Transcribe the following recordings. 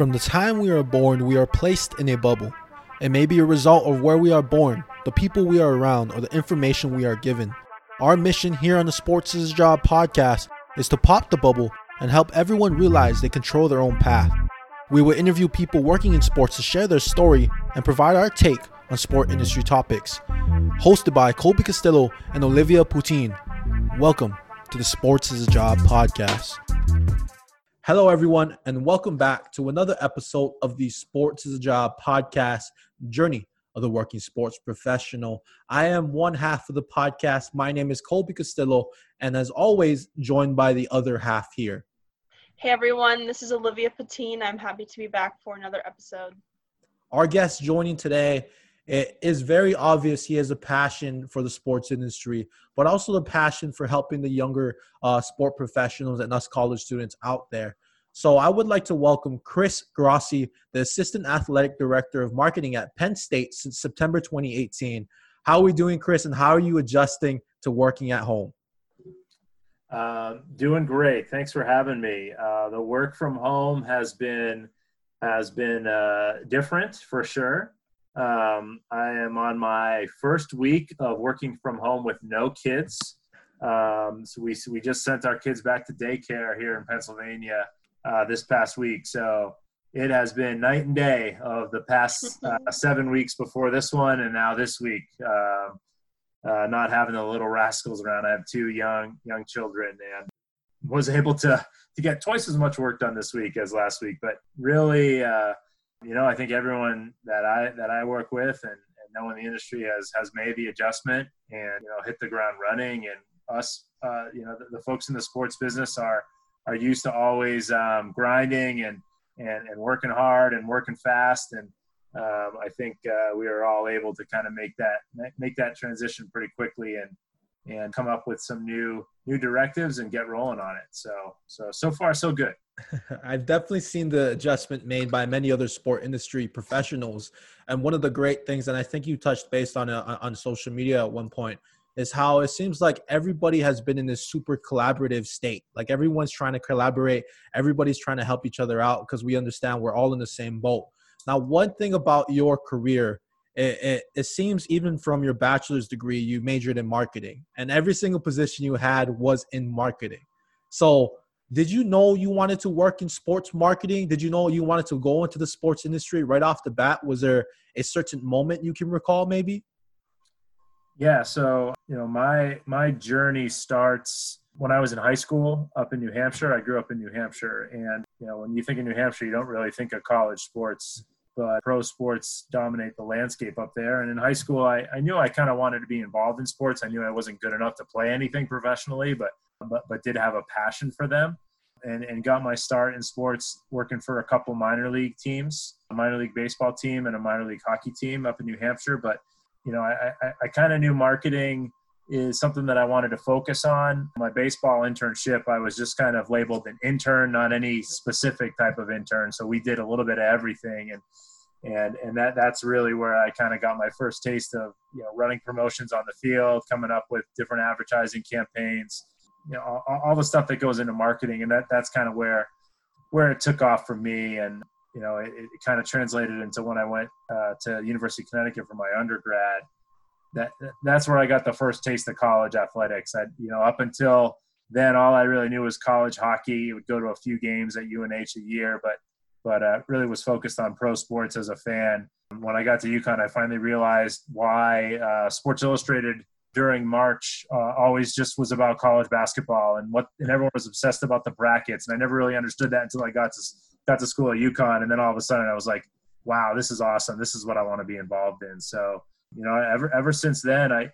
From the time we are born, we are placed in a bubble. It may be a result of where we are born, the people we are around, or the information we are given. Our mission here on the Sports is a Job podcast is to pop the bubble and help everyone realize they control their own path. We will interview people working in sports to share their story and provide our take on sport industry topics. Hosted by Colby Castillo and Olivia Poutine. Welcome to the Sports is a Job podcast. Hello, everyone, and welcome back to another episode of the Sports is a Job podcast journey of the working sports professional. I am one half of the podcast. My name is Colby Castillo, and as always, joined by the other half here. Hey everyone, this is Olivia Patine. I'm happy to be back for another episode. Our guest joining today it is very obvious he has a passion for the sports industry, but also the passion for helping the younger uh, sport professionals and us college students out there. So I would like to welcome Chris Grosse, the Assistant Athletic Director of Marketing at Penn State since September 2018. How are we doing, Chris, and how are you adjusting to working at home? Uh, doing great. Thanks for having me. Uh, the work from home has been has been uh, different for sure. Um, I am on my first week of working from home with no kids. Um, so we we just sent our kids back to daycare here in Pennsylvania uh, this past week. So it has been night and day of the past uh, seven weeks before this one, and now this week. Um, uh, not having the little rascals around. I have two young young children, and was able to to get twice as much work done this week as last week. But really, uh, you know, I think everyone that I that I work with and, and know in the industry has has made the adjustment and you know hit the ground running. And us, uh, you know, the, the, folks in the sports business are are used to always um, grinding and, and and working hard and working fast. And um, I think uh, we are all able to kind of make that make that transition pretty quickly and and come up with some new new directives and get rolling on it. So so so far so good. I've definitely seen the adjustment made by many other sport industry professionals, and one of the great things, and I think you touched based on uh, on social media at one point, is how it seems like everybody has been in this super collaborative state. Like everyone's trying to collaborate, everybody's trying to help each other out because we understand we're all in the same boat. Now, one thing about your career, it, it, it seems even from your bachelor's degree, you majored in marketing, and every single position you had was in marketing. So did you know you wanted to work in sports marketing? Did you know you wanted to go into the sports industry right off the bat? Was there a certain moment you can recall maybe? Yeah, so, you know, my my journey starts when I was in high school up in New Hampshire. I grew up in New Hampshire and, you know, when you think of New Hampshire, you don't really think of college sports, but pro sports dominate the landscape up there. And in high school, I, I knew I kind of wanted to be involved in sports. I knew I wasn't good enough to play anything professionally, but but but did have a passion for them and, and got my start in sports working for a couple minor league teams, a minor league baseball team and a minor league hockey team up in New Hampshire. But you know, I, I, I kind of knew marketing is something that I wanted to focus on. My baseball internship, I was just kind of labeled an intern, not any specific type of intern. So we did a little bit of everything, and and and that that's really where I kind of got my first taste of you know running promotions on the field, coming up with different advertising campaigns, you know all, all, the stuff that goes into marketing and that that's kind of where where it took off for me. And you know it, it kind of translated into when i went uh, to university of connecticut for my undergrad. That that's where i got the first taste of college athletics. I you know up until then all i really knew was college hockey. I would go to a few games at unh a year but but uh, really was focused on pro sports as a fan. When i got to UConn i finally realized why uh, sports illustrated during March uh, always just was about college basketball and what and everyone was obsessed about the brackets. And I never really understood that until I got to got to school at UConn. And then all of a sudden I was like wow this is awesome. This is what I want to be involved in. So you know ever ever since then I,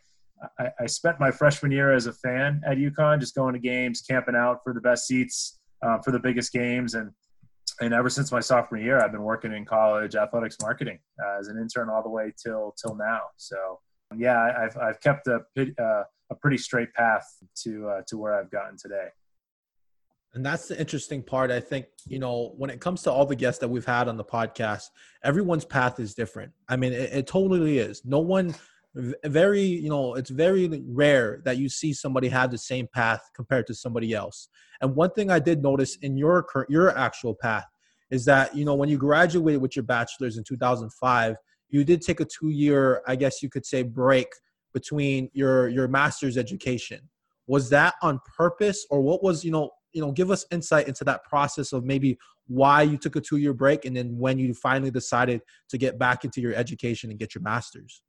I I, spent my freshman year as a fan at UConn just going to games camping out for the best seats uh, for the biggest games. And and ever since my sophomore year I've been working in college athletics marketing uh, as an intern all the way till till now. So yeah, I've I've kept a uh, a pretty straight path to uh, to where I've gotten today. And that's the interesting part. I think, you know, when it comes to all the guests that we've had on the podcast, everyone's path is different. I mean, it, it totally is. No one, very, you know, it's very rare that you see somebody have the same path compared to somebody else. And one thing I did notice in your current, your actual path is that you know when you graduated with your bachelor's in 2005 you did take a two year i guess you could say break between your your master's education. Was that on purpose or what was you know you know give us insight into that process of maybe why you took a two year break and then when you finally decided to get back into your education and get your master's?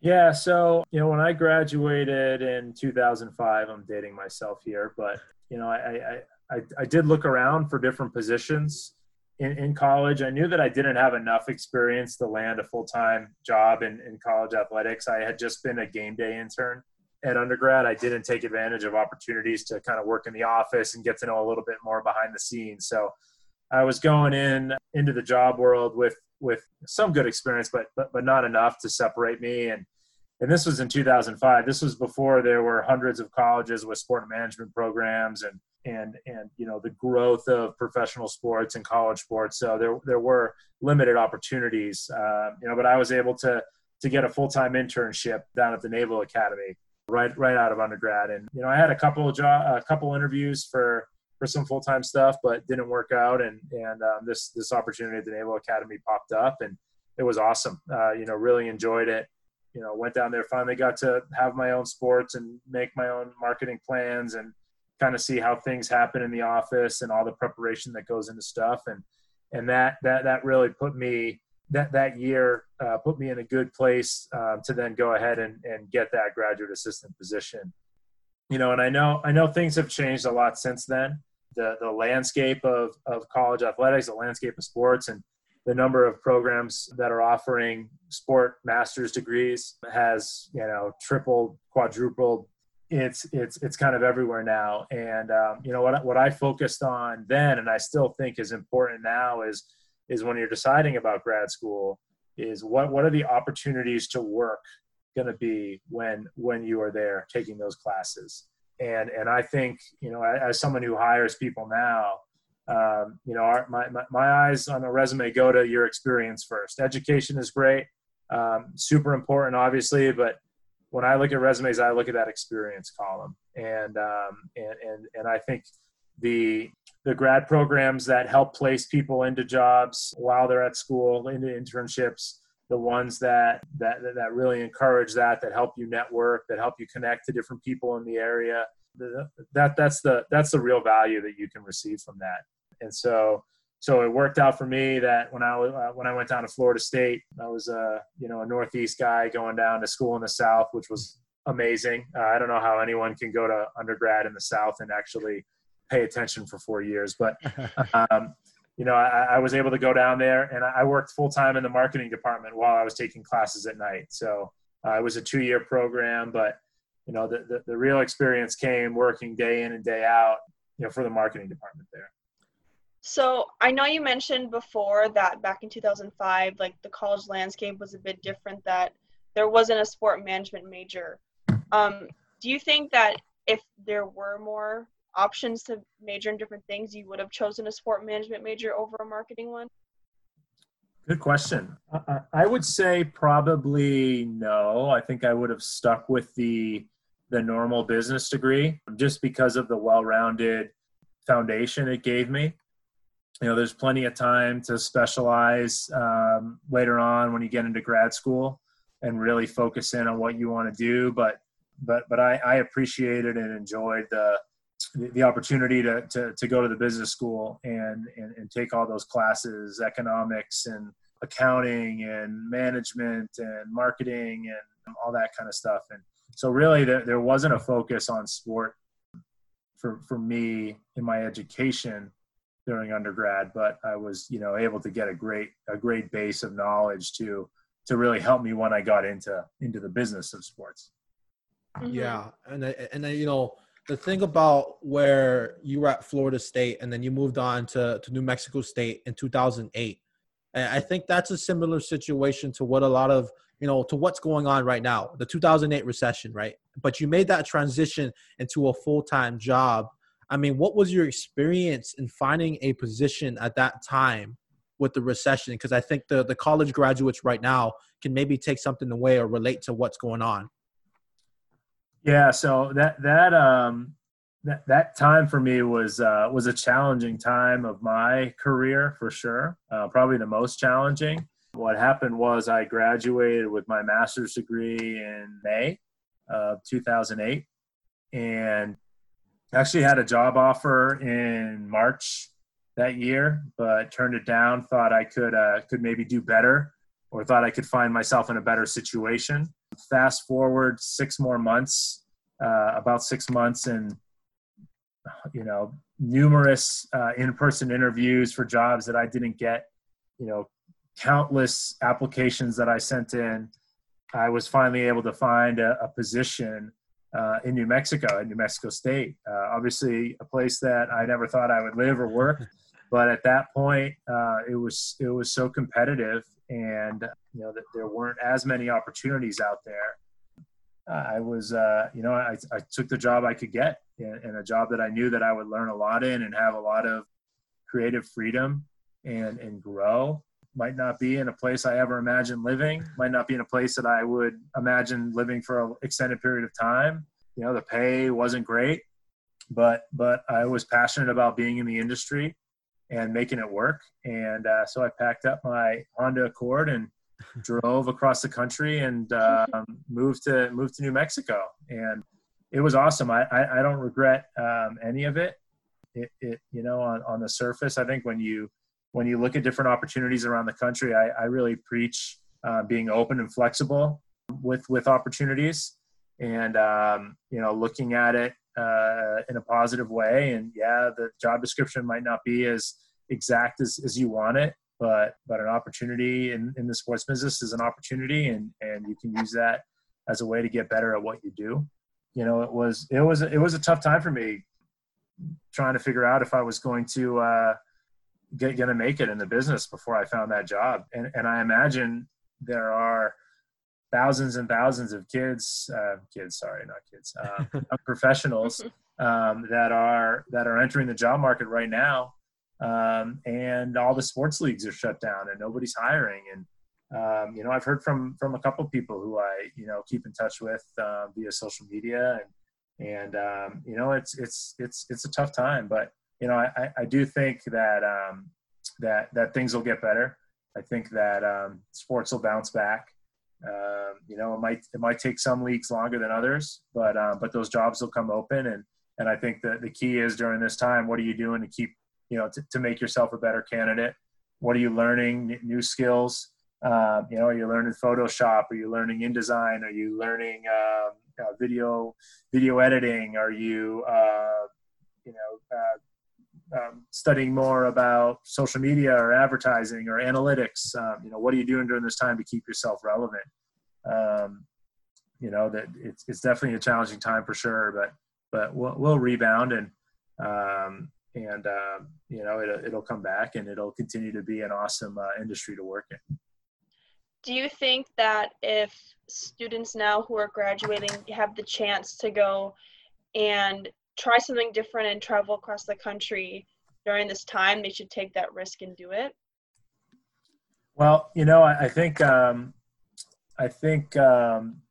Yeah so you know when i graduated in 2005 i'm dating myself here but you know i i i, I did look around for different positions in, in college i knew that i didn't have enough experience to land a full-time job in, in college athletics i had just been a game day intern at undergrad, I didn't take advantage of opportunities to kind of work in the office and get to know a little bit more behind the scenes. So I was going in into the job world with with some good experience, but but but not enough to separate me. And and this was in 2005. This was before there were hundreds of colleges with sport management programs and and and you know the growth of professional sports and college sports. So there there were limited opportunities, uh, you know. But I was able to to get a full time internship down at the Naval Academy right right out of undergrad. And you know, I had a couple of job, a couple interviews for for some full time stuff, but didn't work out. And and um, this this opportunity at the Naval Academy popped up, and it was awesome. Uh, you know, really enjoyed it. You know, went down there, finally got to have my own sports and make my own marketing plans and kind of see how things happen in the office and all the preparation that goes into stuff. And and that that that really put me that that year uh, put me in a good place uh, to then go ahead and, and get that graduate assistant position. You know, and I know I know things have changed a lot since then. The the landscape of of college athletics, the landscape of sports, and the number of programs that are offering sport master's degrees has you know tripled, quadrupled. It's it's it's kind of everywhere now. And um, you know what what I focused on then, and I still think is important now is is when you're deciding about grad school is what what are the opportunities to work going to be when when you are there taking those classes and and i think you know as someone who hires people now um, you know our, my, my, my eyes on a resume go to your experience first education is great um, super important obviously but when i look at resumes i look at that experience column and um, and, and and i think the the grad programs that help place people into jobs while they're at school, into internships, the ones that that that really encourage that, that help you network, that help you connect to different people in the area. That that's the that's the real value that you can receive from that. And so so it worked out for me that when I uh, when I went down to Florida State, I was a you know a Northeast guy going down to school in the South, which was amazing. Uh, I don't know how anyone can go to undergrad in the South and actually pay attention for four years. But um, you know, I, I, was able to go down there, and I worked full time in the marketing department while I was taking classes at night. So uh, it was a two year program, but you know, the, the, the real experience came working day in and day out, you know, for the marketing department there. So I know you mentioned before that back in 2005, like the college landscape was a bit different. That there wasn't a sport management major. Um, do you think that if there were more options to major in different things, you would have chosen a sport management major over a marketing one? Good question. I would say probably no. I think I would have stuck with the the normal business degree just because of the well-rounded foundation it gave me. You know, there's plenty of time to specialize um, later on when you get into grad school and really focus in on what you want to do. But but but I, I appreciated and enjoyed the the, opportunity to, to, to go to the business school and, and, and take all those classes, economics and accounting and management and marketing and all that kind of stuff. And so really there, there wasn't a focus on sport for, for me in my education during undergrad, but I was, you know, able to get a great, a great base of knowledge to, to really help me when I got into, into the business of sports. Mm-hmm. Yeah. And, and, you know, the thing about where you were at Florida State and then you moved on to, to New Mexico State in 2008, and I think that's a similar situation to what a lot of you know to what's going on right now, the 2008 recession, right? But you made that transition into a full time job. I mean, what was your experience in finding a position at that time with the recession? Because I think the the college graduates right now can maybe take something away or relate to what's going on. Yeah, so that that um, that, that time for me was uh, was a challenging time of my career for sure. Uh, probably the most challenging. What happened was I graduated with my master's degree in May of 2008, and actually had a job offer in March that year, but turned it down. Thought I could uh, could maybe do better, or thought I could find myself in a better situation. Fast forward six more months, uh, about six months, and you know numerous uh, in-person interviews for jobs that I didn't get. You know, countless applications that I sent in. I was finally able to find a, a position uh, in New Mexico, in New Mexico State. Uh, obviously, a place that I never thought I would live or work, but at that point, uh, it was it was so competitive, and you know that there weren't as many opportunities out there. I was, uh, you know, I, I, took the job I could get, and a job that I knew that I would learn a lot in and have a lot of creative freedom and and grow might not be in a place I ever imagined living, might not be in a place that I would imagine living for an extended period of time. You know, the pay wasn't great, but but I was passionate about being in the industry and making it work. And uh, so I packed up my Honda Accord and drove across the country and um, moved to moved to New Mexico. And it was awesome. I I, I don't regret um, any of it. It, it you know on on the surface, I think when you when you look at different opportunities around the country, I, I really preach uh, being open and flexible with with opportunities, and um, you know, looking at it uh, in a positive way. And yeah, the job description might not be as exact as, as you want it, but but an opportunity in, in the sports business is an opportunity, and and you can use that as a way to get better at what you do. You know, it was it was it was a tough time for me trying to figure out if I was going to uh, get going to make it in the business before I found that job. And and I imagine there are thousands and thousands of kids, uh, kids, sorry, not kids, uh, professionals um, that are that are entering the job market right now, um, and all the sports leagues are shut down and nobody's hiring. And um, you know, I've heard from from a couple people who I you know keep in touch with uh, via social media, and and um, you know, it's it's it's it's a tough time, but you know, I, I do think that um, that that things will get better. I think that um, sports will bounce back. Um, you know, it might it might take some leagues longer than others, but um, but those jobs will come open, and and I think that the key is during this time, what are you doing to keep you know to, to make yourself a better candidate? What are you learning? New skills. Um, you know, are you learning Photoshop? Are you learning InDesign? Are you learning um, uh, video video editing? Are you uh, you know uh, um, studying more about social media or advertising or analytics. Um, you know, what are you doing during this time to keep yourself relevant? Um, you know, that it's, it's definitely a challenging time for sure, but but we'll, we'll rebound and um, and um, you know it, it'll come back and it'll continue to be an awesome uh, industry to work in. Do you think that if students now who are graduating have the chance to go and try something different and travel across the country during this time, they should take that risk and do it? Well, you know, I, I think um, I think um,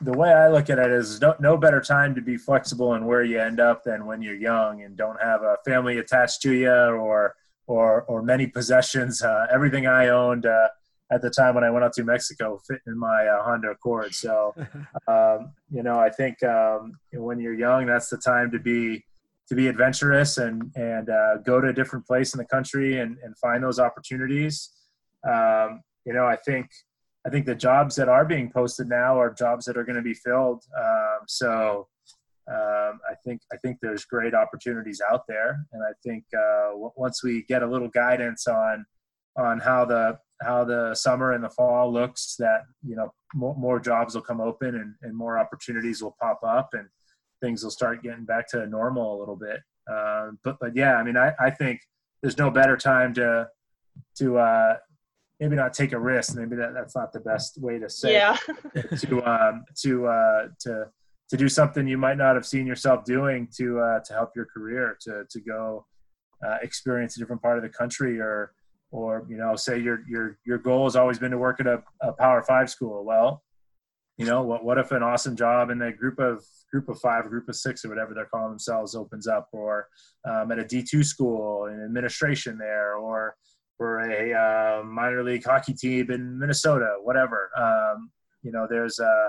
the way I look at it is no, no better time to be flexible in where you end up than when you're young and don't have a family attached to you or or or many possessions. Uh, everything I owned uh, at the time when I went out to Mexico fit in my uh, Honda Accord. So, um, you know, I think um, when you're young, that's the time to be to be adventurous and and uh, go to a different place in the country and, and find those opportunities. Um, you know, I think I think the jobs that are being posted now are jobs that are going to be filled. Um, so. Um, I think I think there's great opportunities out there, and I think uh, w- once we get a little guidance on on how the how the summer and the fall looks that you know more, more jobs will come open and, and, more opportunities will pop up and things will start getting back to normal a little bit. Uh, but but yeah i mean I, I think there's no better time to to uh, maybe not take a risk. Maybe that, that's not the best way to say yeah. to um, to uh, to to do something you might not have seen yourself doing to uh, to help your career to to go uh, experience a different part of the country or or you know say your your your goal has always been to work at a, a power five school well you know, what what if an awesome job in a group of group of five, group of six, or whatever they're calling themselves opens up, or um, at a D two school in administration there, or for a uh, minor league hockey team in Minnesota, whatever. Um, you know, there's uh,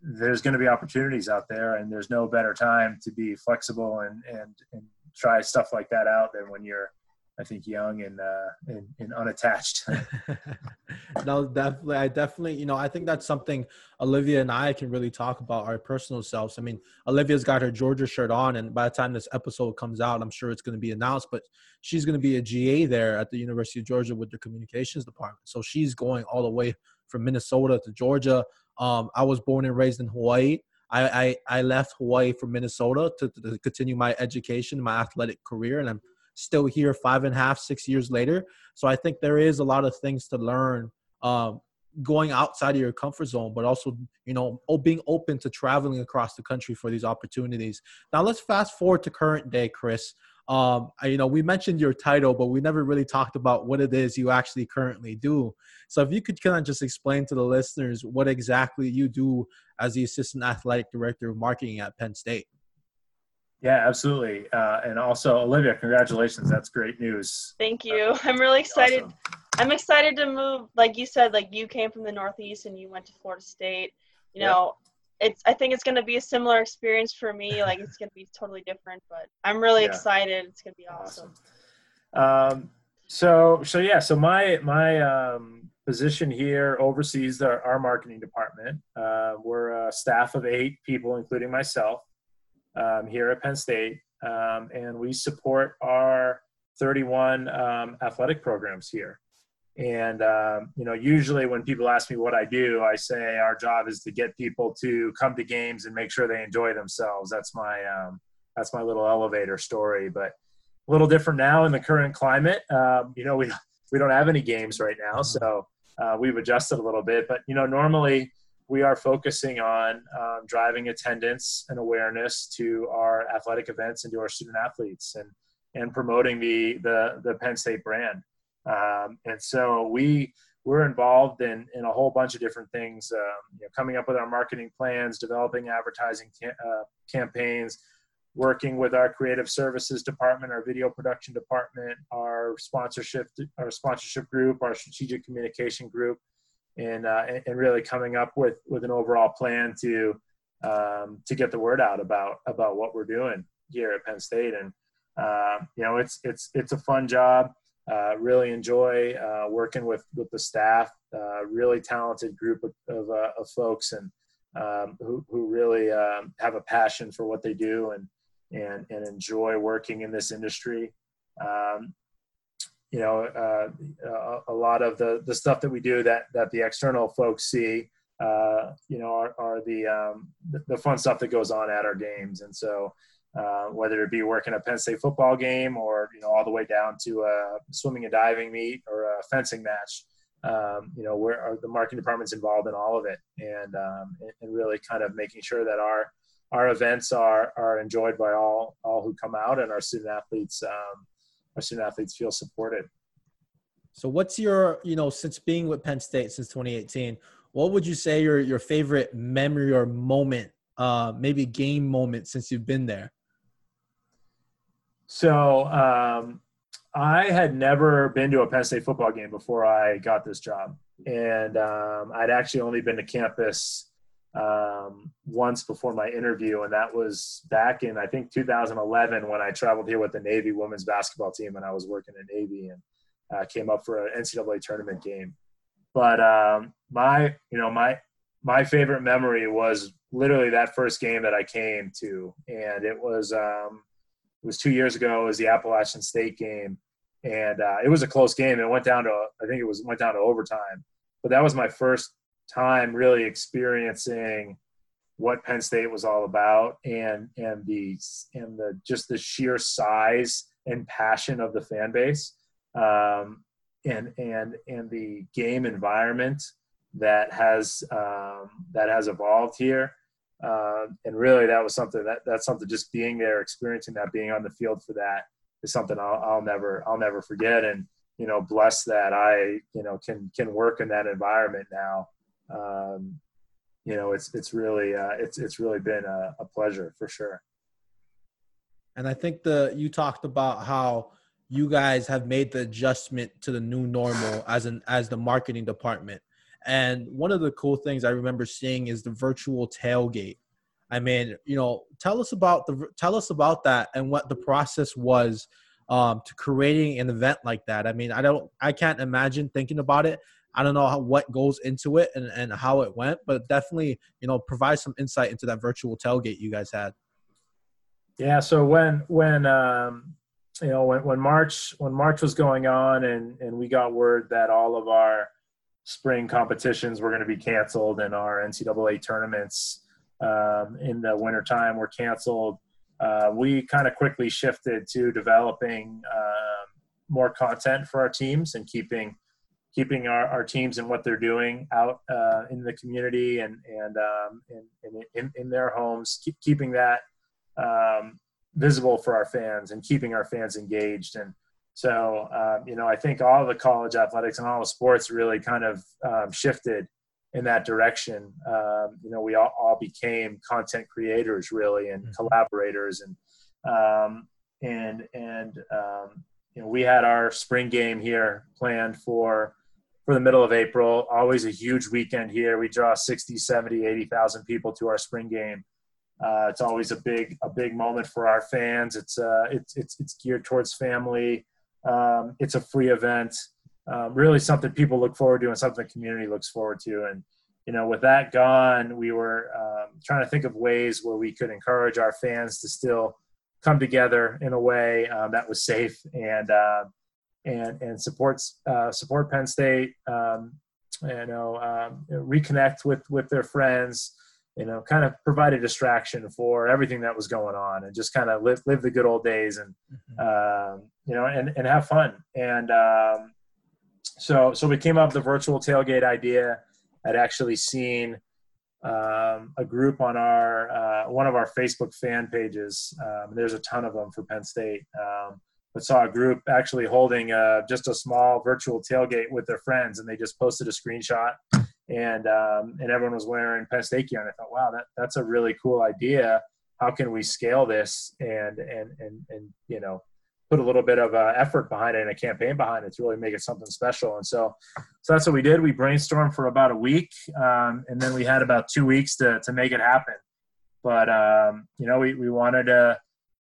there's going to be opportunities out there, and there's no better time to be flexible and and and try stuff like that out than when you're I think young and uh, and, and unattached. no, definitely. I definitely, you know, I think that's something Olivia and I can really talk about our personal selves. I mean, Olivia's got her Georgia shirt on, and by the time this episode comes out, I'm sure it's going to be announced. But she's going to be a GA there at the University of Georgia with the communications department. So she's going all the way from Minnesota to Georgia. Um, I was born and raised in Hawaii. I, I, I left Hawaii for Minnesota to, to continue my education, my athletic career, and I'm still here five and a half, six years later. So I think there is a lot of things to learn um, going outside of your comfort zone, but also, you know, being open to traveling across the country for these opportunities. Now let's fast forward to current day, Chris. Um, I, you know, we mentioned your title, but we never really talked about what it is you actually currently do. So if you could kind of just explain to the listeners what exactly you do as the assistant athletic director of marketing at Penn State. Yeah, absolutely. Uh, and also, Olivia, congratulations. That's great news. Thank you. I'm really excited. Awesome. I'm excited to move. Like you said, like you came from the Northeast and you went to Florida State. You yep. know, it's. I think it's going to be a similar experience for me. Like it's going to be totally different, but I'm really yeah. excited. It's going to be awesome. awesome. Um, so, so yeah. So my my um, position here oversees the, our marketing department. Uh, we're a staff of eight people, including myself um, here at Penn State, um, and we support our 31 um, athletic programs here. And um, you know, usually when people ask me what I do, I say our job is to get people to come to games and make sure they enjoy themselves. That's my um, that's my little elevator story. But a little different now in the current climate. Um, you know, we we don't have any games right now, so uh, we've adjusted a little bit. But you know, normally we are focusing on um, driving attendance and awareness to our athletic events and to our student athletes and, and promoting the, the, the Penn State brand. Um, and so we, we're involved in, in a whole bunch of different things, um, you know, coming up with our marketing plans, developing advertising uh, campaigns, working with our creative services department, our video production department, our sponsorship, our sponsorship group, our strategic communication group, and uh, and really coming up with with an overall plan to um, to get the word out about about what we're doing here at Penn State. And uh, you know, it's it's it's a fun job. Uh, really enjoy uh, working with with the staff. Uh, really talented group of of, uh, of folks and um, who who really um, have a passion for what they do and and and enjoy working in this industry. You know uh, a, a, lot of the the stuff that we do that that the external folks see uh, you know are, are the, um, the, the fun stuff that goes on at our games. And so uh, whether it be working a Penn State football game or you know all the way down to a swimming and diving meet or a fencing match um, you know where the marketing department's involved in all of it. And um, and really kind of making sure that our our events are are enjoyed by all all who come out and our student athletes um, our student athletes feel supported. So what's your, you know, since being with Penn State since 2018, what would you say your your favorite memory or moment, uh, maybe game moment since you've been there? So um, I had never been to a Penn State football game before I got this job, and um, I'd actually only been to campus um, once before my interview, and that was back in I think 2011 when I traveled here with the Navy women's basketball team, and I was working in Navy and uh, came up for an NCAA tournament game. But um, my, you know, my my favorite memory was literally that first game that I came to, and it was um, it was two years ago. It was the Appalachian State game, and uh, it was a close game. It went down to I think it was went down to overtime. But that was my first time really experiencing what Penn State was all about and and the and the just the sheer size and passion of the fan base um, and and and the game environment that has um, that has evolved here. Uh, and really that was something that that's something just being there experiencing that being on the field for that is something I'll, I'll never I'll never forget. And you know blessed that I you know can can work in that environment now um, you know, it's it's really uh, it's it's really been a, a pleasure for sure. And I think the you talked about how you guys have made the adjustment to the new normal as an as the marketing department. And one of the cool things I remember seeing is the virtual tailgate. I mean, you know, tell us about the tell us about that and what the process was um, to creating an event like that. I mean, I don't, I can't imagine thinking about it. I don't know how, what goes into it and, and how it went, but definitely, you know, provide some insight into that virtual tailgate you guys had. Yeah. So when when um, you know when when March when March was going on and and we got word that all of our spring competitions were going to be canceled and our NCAA tournaments um, in the wintertime were canceled uh, we kind of quickly shifted to developing uh, more content for our teams and keeping keeping our, our teams and what they're doing out uh, in the community and and, um, in, in, in, their homes, keep, keeping that um, visible for our fans and keeping our fans engaged. And so, um, you know, I think all the college athletics and all the sports really kind of um, shifted in that direction. Um, you know, we all, all, became content creators really and mm-hmm. collaborators, and um, and and um, you know, we had our spring game here planned for for the middle of April. Always a huge weekend here. We draw 60, 70, 80,000 people to our spring game. Uh, it's always a big a big moment for our fans. It's uh, it's it's it's geared towards family. Um, it's a free event um, really something people look forward to and something the community looks forward to. And, you know, with that gone, we were um, trying to think of ways where we could encourage our fans to still come together in a way um, that was safe and, uh, and, and supports, uh, support Penn State, um, you know, um, reconnect with, with their friends, you know, kind of provide a distraction for everything that was going on and just kind of live, live the good old days and, mm-hmm. um, you know, and, and have fun. And, um, so so we came up with the virtual tailgate idea. I'd actually seen um, a group on our uh, one of our Facebook fan pages. Um, there's a ton of them for Penn State. Um, but saw a group actually holding uh, just a small virtual tailgate with their friends, and they just posted a screenshot, and um, and everyone was wearing Penn State gear. And I thought, wow, that that's a really cool idea. How can we scale this and and and and you know put a little bit of uh, effort behind it and a campaign behind it to really make it something special. And so, so that's what we did. We brainstormed for about a week, um, and then we had about two weeks to to make it happen. But um, you know, we we wanted to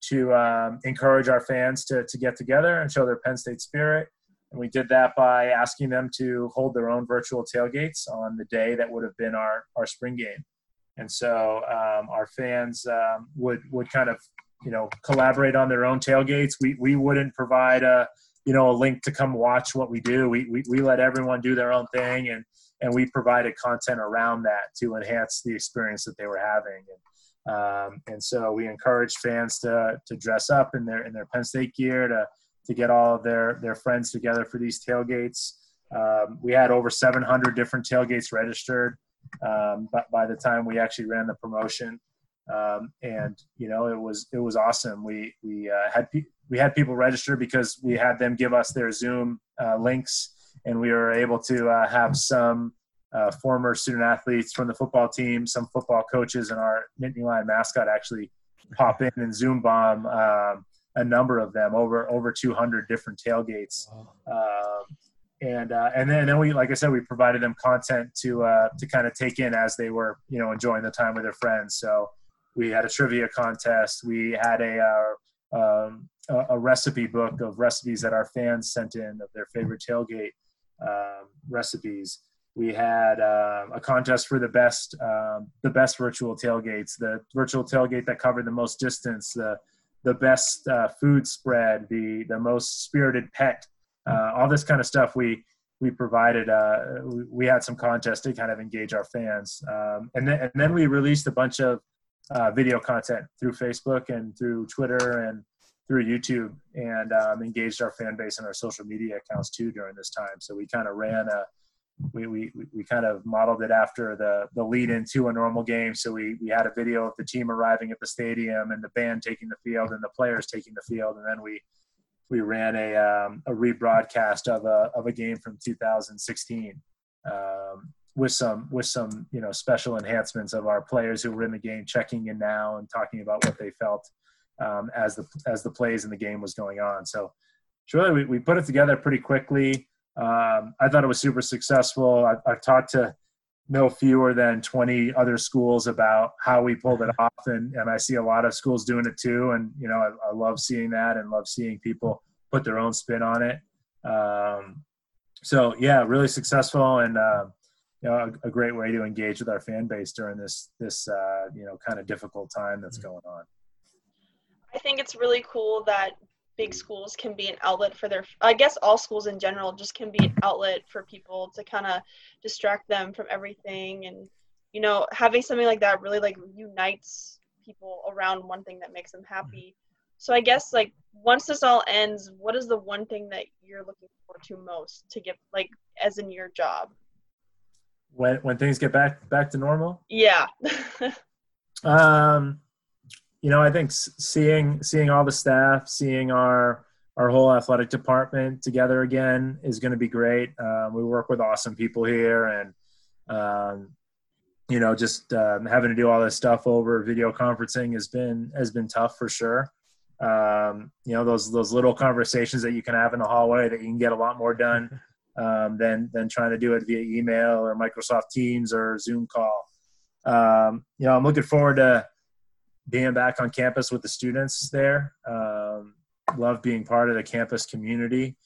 to um, encourage our fans to to get together and show their Penn State spirit. And we did that by asking them to hold their own virtual tailgates on the day that would have been our our spring game. And so um, our fans um, would would kind of you know collaborate on their own tailgates. We we wouldn't provide a you know a link to come watch what we do. We we, we let everyone do their own thing and and we provided content around that to enhance the experience that they were having. And, um, and so we encouraged fans to to dress up in their in their Penn State gear to to get all of their their friends together for these tailgates. Um, we had over 700 different tailgates registered, um, by the time we actually ran the promotion, um, and you know it was it was awesome. We we uh, had pe- we had people register because we had them give us their Zoom uh, links, and we were able to uh, have some uh, former student athletes from the football team, some football coaches, and our Nittany Lion mascot actually pop in and Zoom bomb um, a number of them over over 200 different tailgates. Um, and uh, and then then we like I said we provided them content to uh, to kind of take in as they were you know enjoying the time with their friends. So we had a trivia contest. We had a, um, a, recipe book of recipes that our fans sent in of their favorite tailgate um, recipes. We had uh, a contest for the best um, the best virtual tailgates, the virtual tailgate that covered the most distance, the the best uh, food spread, the the most spirited pet, uh, all this kind of stuff. We we provided uh, we, we, had some contests to kind of engage our fans, um, and then and then we released a bunch of uh, video content through Facebook and through Twitter and through YouTube, and um, engaged our fan base and our social media accounts too during this time. So we kind of ran a we, we, we kind of modeled it after the, the lead into a normal game. So we, we had a video of the team arriving at the stadium and the band taking the field and the players taking the field. And then we, we ran a, um, a rebroadcast of a, of a game from 2016 um, with some with some you know special enhancements of our players who were in the game checking in now and talking about what they felt um, as the as the plays in the game was going on. So, really, we, we put it together pretty quickly. Um, I thought it was super successful. I, I've talked to no fewer than 20 other schools about how we pulled it off and, and i see a lot of schools doing it too and you know I, I love seeing that and love seeing people put their own spin on it um, so yeah really successful and uh, you know a, a, great way to engage with our fan base during this this uh, you know kind of difficult time that's mm-hmm. going on i think it's really cool that big schools can be an outlet for their i guess all schools in general just can be an outlet for people to kind of distract them from everything and you know having something like that really like unites people around one thing that makes them happy. So i guess like once this all ends what is the one thing that you're looking forward to most to get like as in your job? When when things get back back to normal? Yeah. Um you know, I think seeing seeing all the staff, seeing our our whole athletic department together again is going to be great. Um, we work with awesome people here, and um, you know, just um, having to do all this stuff over video conferencing has been has been tough for sure. Um, you know, those those little conversations that you can have in the hallway that you can get a lot more done um, than than trying to do it via email or Microsoft Teams or Zoom call. Um, you know, I'm looking forward to being back on campus with the students there. Um, love being part of the campus community.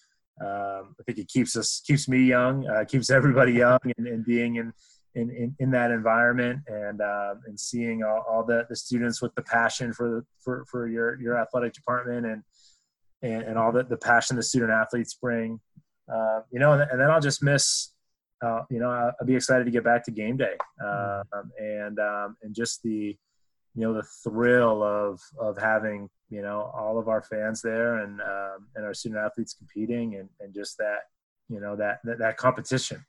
Um, I think it keeps us keeps me young, uh, keeps everybody young, and, and being in, in, in in that environment and um, and seeing all, all, the, the students with the passion for for for your your athletic department and and, and all the the passion the student athletes bring. Uh, you know, and, and, then I'll just miss. Uh, you know, I'll, I'll, be excited to get back to game day um, and um, and just the you know the thrill of of having you know all of our fans there and um, and our student athletes competing and, and just that you know that that, that competition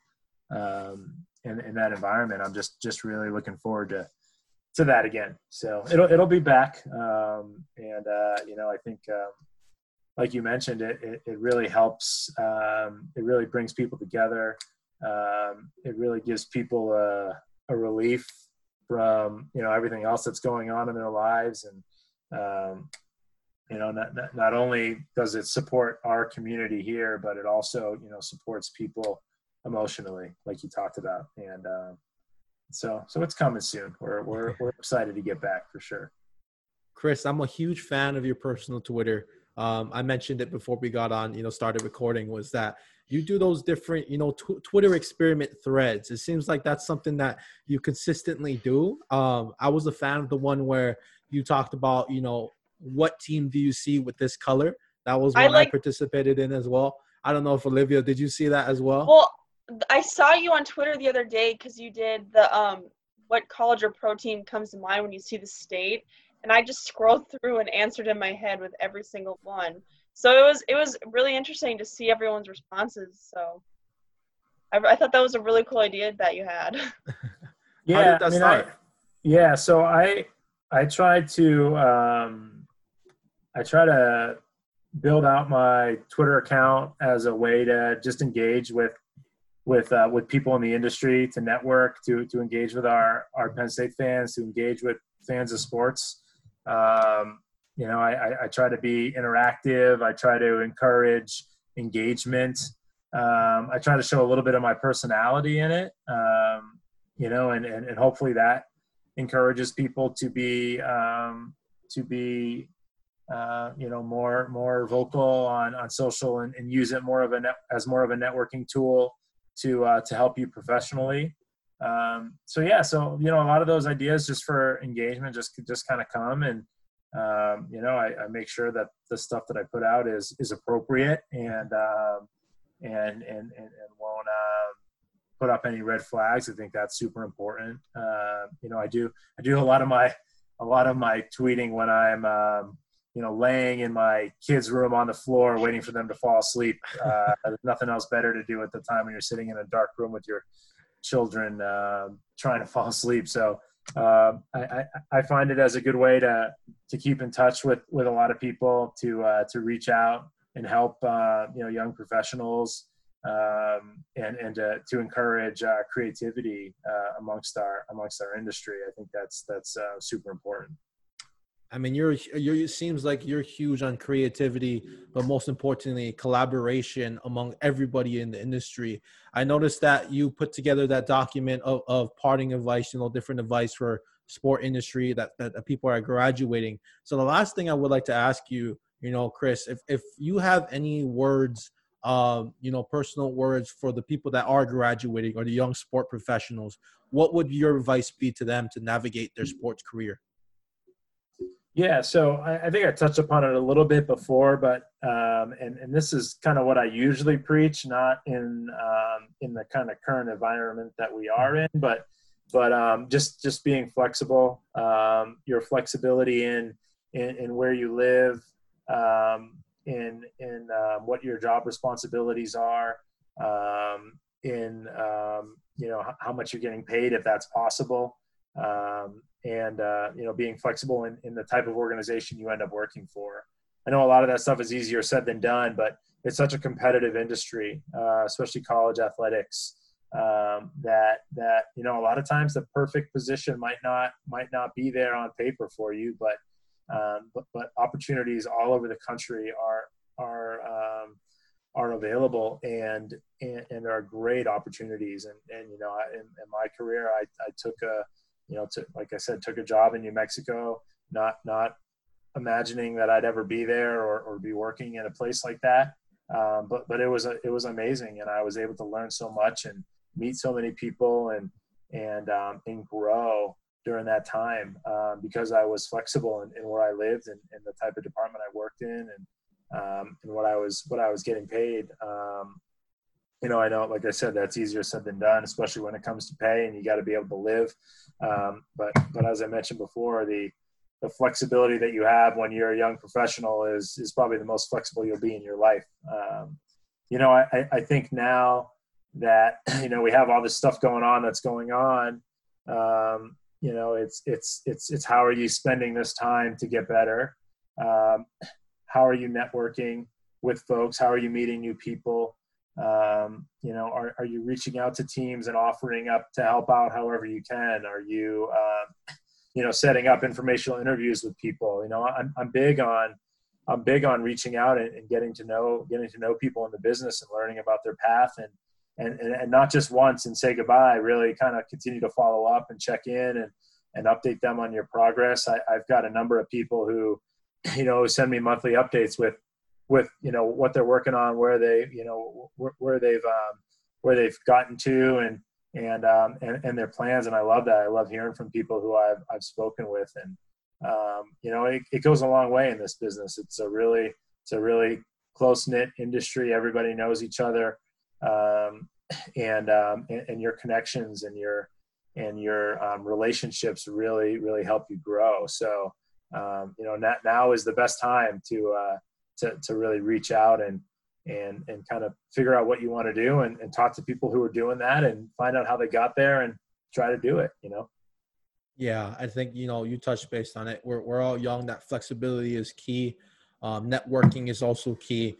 um, in, in that environment. I'm just just really looking forward to to that again. So it'll it'll be back um, and uh, you know i think um, like you mentioned it it, it really helps um, it really brings people together um, it really gives people a, a relief from you know everything else that's going on in their lives. And um, you know not, not, not only does it support our community here but it also you know supports people emotionally like you talked about. And um, so so it's coming soon. We're, we're we're excited to get back for sure. Chris i'm a huge fan of your personal twitter. Um, i mentioned it before we got on you know started recording was that you do those different you know tw- twitter experiment threads. It seems like that's something that you consistently do. Um, i was a fan of the one where you talked about you know what team do you see with this color? That was one I, like, I participated in as well. I don't know if olivia did you see that as well? Well i saw you on twitter the other day because you did the um what college or pro team comes to mind when you see the state? And i just scrolled through and answered in my head with every single one so it was it was really interesting to see everyone's responses so. I, I thought that was a really cool idea that you had. Yeah I mean, I, yeah so i i tried to um i try to build out my twitter account as a way to just engage with with uh, with people in the industry to network to to engage with our our penn state fans to engage with fans of sports. Um, you know I, I, try to be interactive. I try to encourage engagement. Um, i try to show a little bit of my personality in it um, you know and, and, and hopefully that encourages people to be um, to be uh, you know more more vocal on on social and, and use it more of a net, as more of a networking tool to uh, to help you professionally. Um, so yeah so you know a lot of those ideas just for engagement just just kind of come and um, you know, I, I, make sure that the stuff that I put out is is appropriate and um, and, and and and won't uh, put up any red flags. I think that's super important. Uh, you know, I do I do a lot of my a lot of my tweeting when I'm um, you know laying in my kids' room on the floor waiting for them to fall asleep. Uh, there's nothing else better to do at the time when you're sitting in a dark room with your children uh, trying to fall asleep. So uh, I, I, find it as a good way to to keep in touch with with a lot of people to uh, to reach out and help uh, you know young professionals um, and and to, to encourage uh, creativity uh, amongst our amongst our industry. I think that's that's uh, super important. I mean, you're you're it seems like you're huge on creativity, but most importantly, collaboration among everybody in the industry. I noticed that you put together that document of, of parting advice, you know, different advice for sport industry that, that people are graduating. So the last thing I would like to ask you, you know, Chris, if if you have any words, um, you know, personal words for the people that are graduating or the young sport professionals, what would your advice be to them to navigate their sports career? Yeah, so I, I, think I touched upon it a little bit before, but um, and and this is kind of what I usually preach, not in um, in the kind of current environment that we are in, but but um, just just being flexible, um, your flexibility in, in, in where you live, um, in in um, what your job responsibilities are, in you know how much you're getting paid if that's possible. Um, and uh, you know being flexible in, in the type of organization you end up working for. I know a lot of that stuff is easier said than done but it's such a competitive industry uh, especially college athletics um, that that you know a lot of times the perfect position might not might not be there on paper for you but um, but, but opportunities all over the country are are um, are available and, and, and are great opportunities. And and you know in, in my career I, I took a you know, to, like I said, took a job in New Mexico, not not imagining that I'd ever be there or, or be working in a place like that. Um, but but it was a, it was amazing, and I was able to learn so much and meet so many people and and um, and grow during that time um, because I was flexible in, in where I lived and, and, the type of department I worked in and um, and what I was what I was getting paid. You know, I know, like I said, that's easier said than done, especially when it comes to pay, and you got to be able to live. Um, but but as I mentioned before, the the flexibility that you have when you're a young professional is is probably the most flexible you'll be in your life. Um, you know, I, I think now that you know we have all this stuff going on that's going on. Um, you know, it's it's it's it's how are you spending this time to get better? Um, how are you networking with folks? How are you meeting new people? Um, you know, are, are you reaching out to teams and offering up to help out however you can? Are you, um, you know, setting up informational interviews with people? You know, I'm, I'm big on, I'm big on reaching out and, and getting to know, getting to know people in the business and learning about their path and, and, and, and not just once and say goodbye, really kind of continue to follow up and check in and, and update them on your progress. I, I've got a number of people who, you know, send me monthly updates with, with you know what they're working on, where they you know where, where they've um, where they've gotten to, and and, um, and and their plans. And I love that. I love hearing from people who I've I've spoken with, and um, you know it, it goes a long way in this business. It's a really it's a really close knit industry. Everybody knows each other, um, and, um, and, and your connections and your and your um, relationships really really help you grow. So um, you know now, now is the best time to uh, to, to really reach out and and and kind of figure out what you want to do and, and talk to people who are doing that and find out how they got there and try to do it you know? Yeah i think you know you touched based on it. We're, we're all young. That flexibility is key. Um, networking is also key.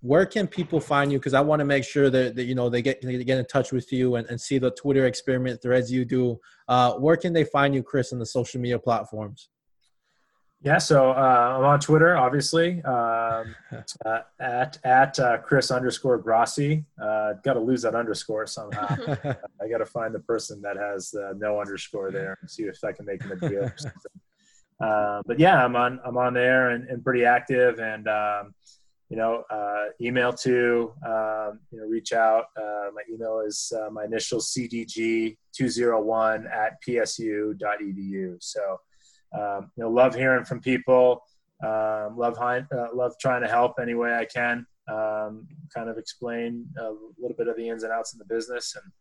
Where can people find you? Because i want to make sure that, that you know they get they get in touch with you and, and see the twitter experiment threads you do. Uh, where can they find you chris on the social media platforms yeah, so uh, I'm on Twitter, obviously, um, uh, at at uh, Chris underscore Grosse. Uh, got to lose that underscore somehow. I got to find the person that has no underscore there and see if I can make him a deal or something. Uh, but yeah, I'm on I'm on there and, and pretty active, and um, you know, uh, email to um, you know, reach out. my email is my initial CDG two zero one at psu.edu. So um, you know, love hearing from people. Um, love uh, love trying to help any way I can. Um, kind of explain a little bit of the ins and outs in the business, and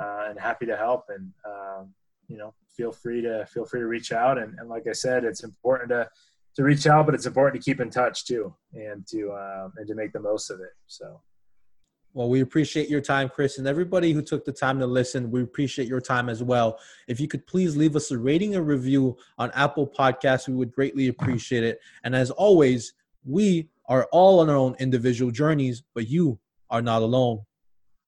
uh, and happy to help. And um, you know, feel free to feel free to reach out. And, and like I said, it's important to to reach out, but it's important to keep in touch too, and to um, and to make the most of it. So. Well, we appreciate your time, Chris, and everybody who took the time to listen. We appreciate your time as well. If you could please leave us a rating and review on Apple Podcasts, we would greatly appreciate it. And as always, we are all on our own individual journeys, but you are not alone.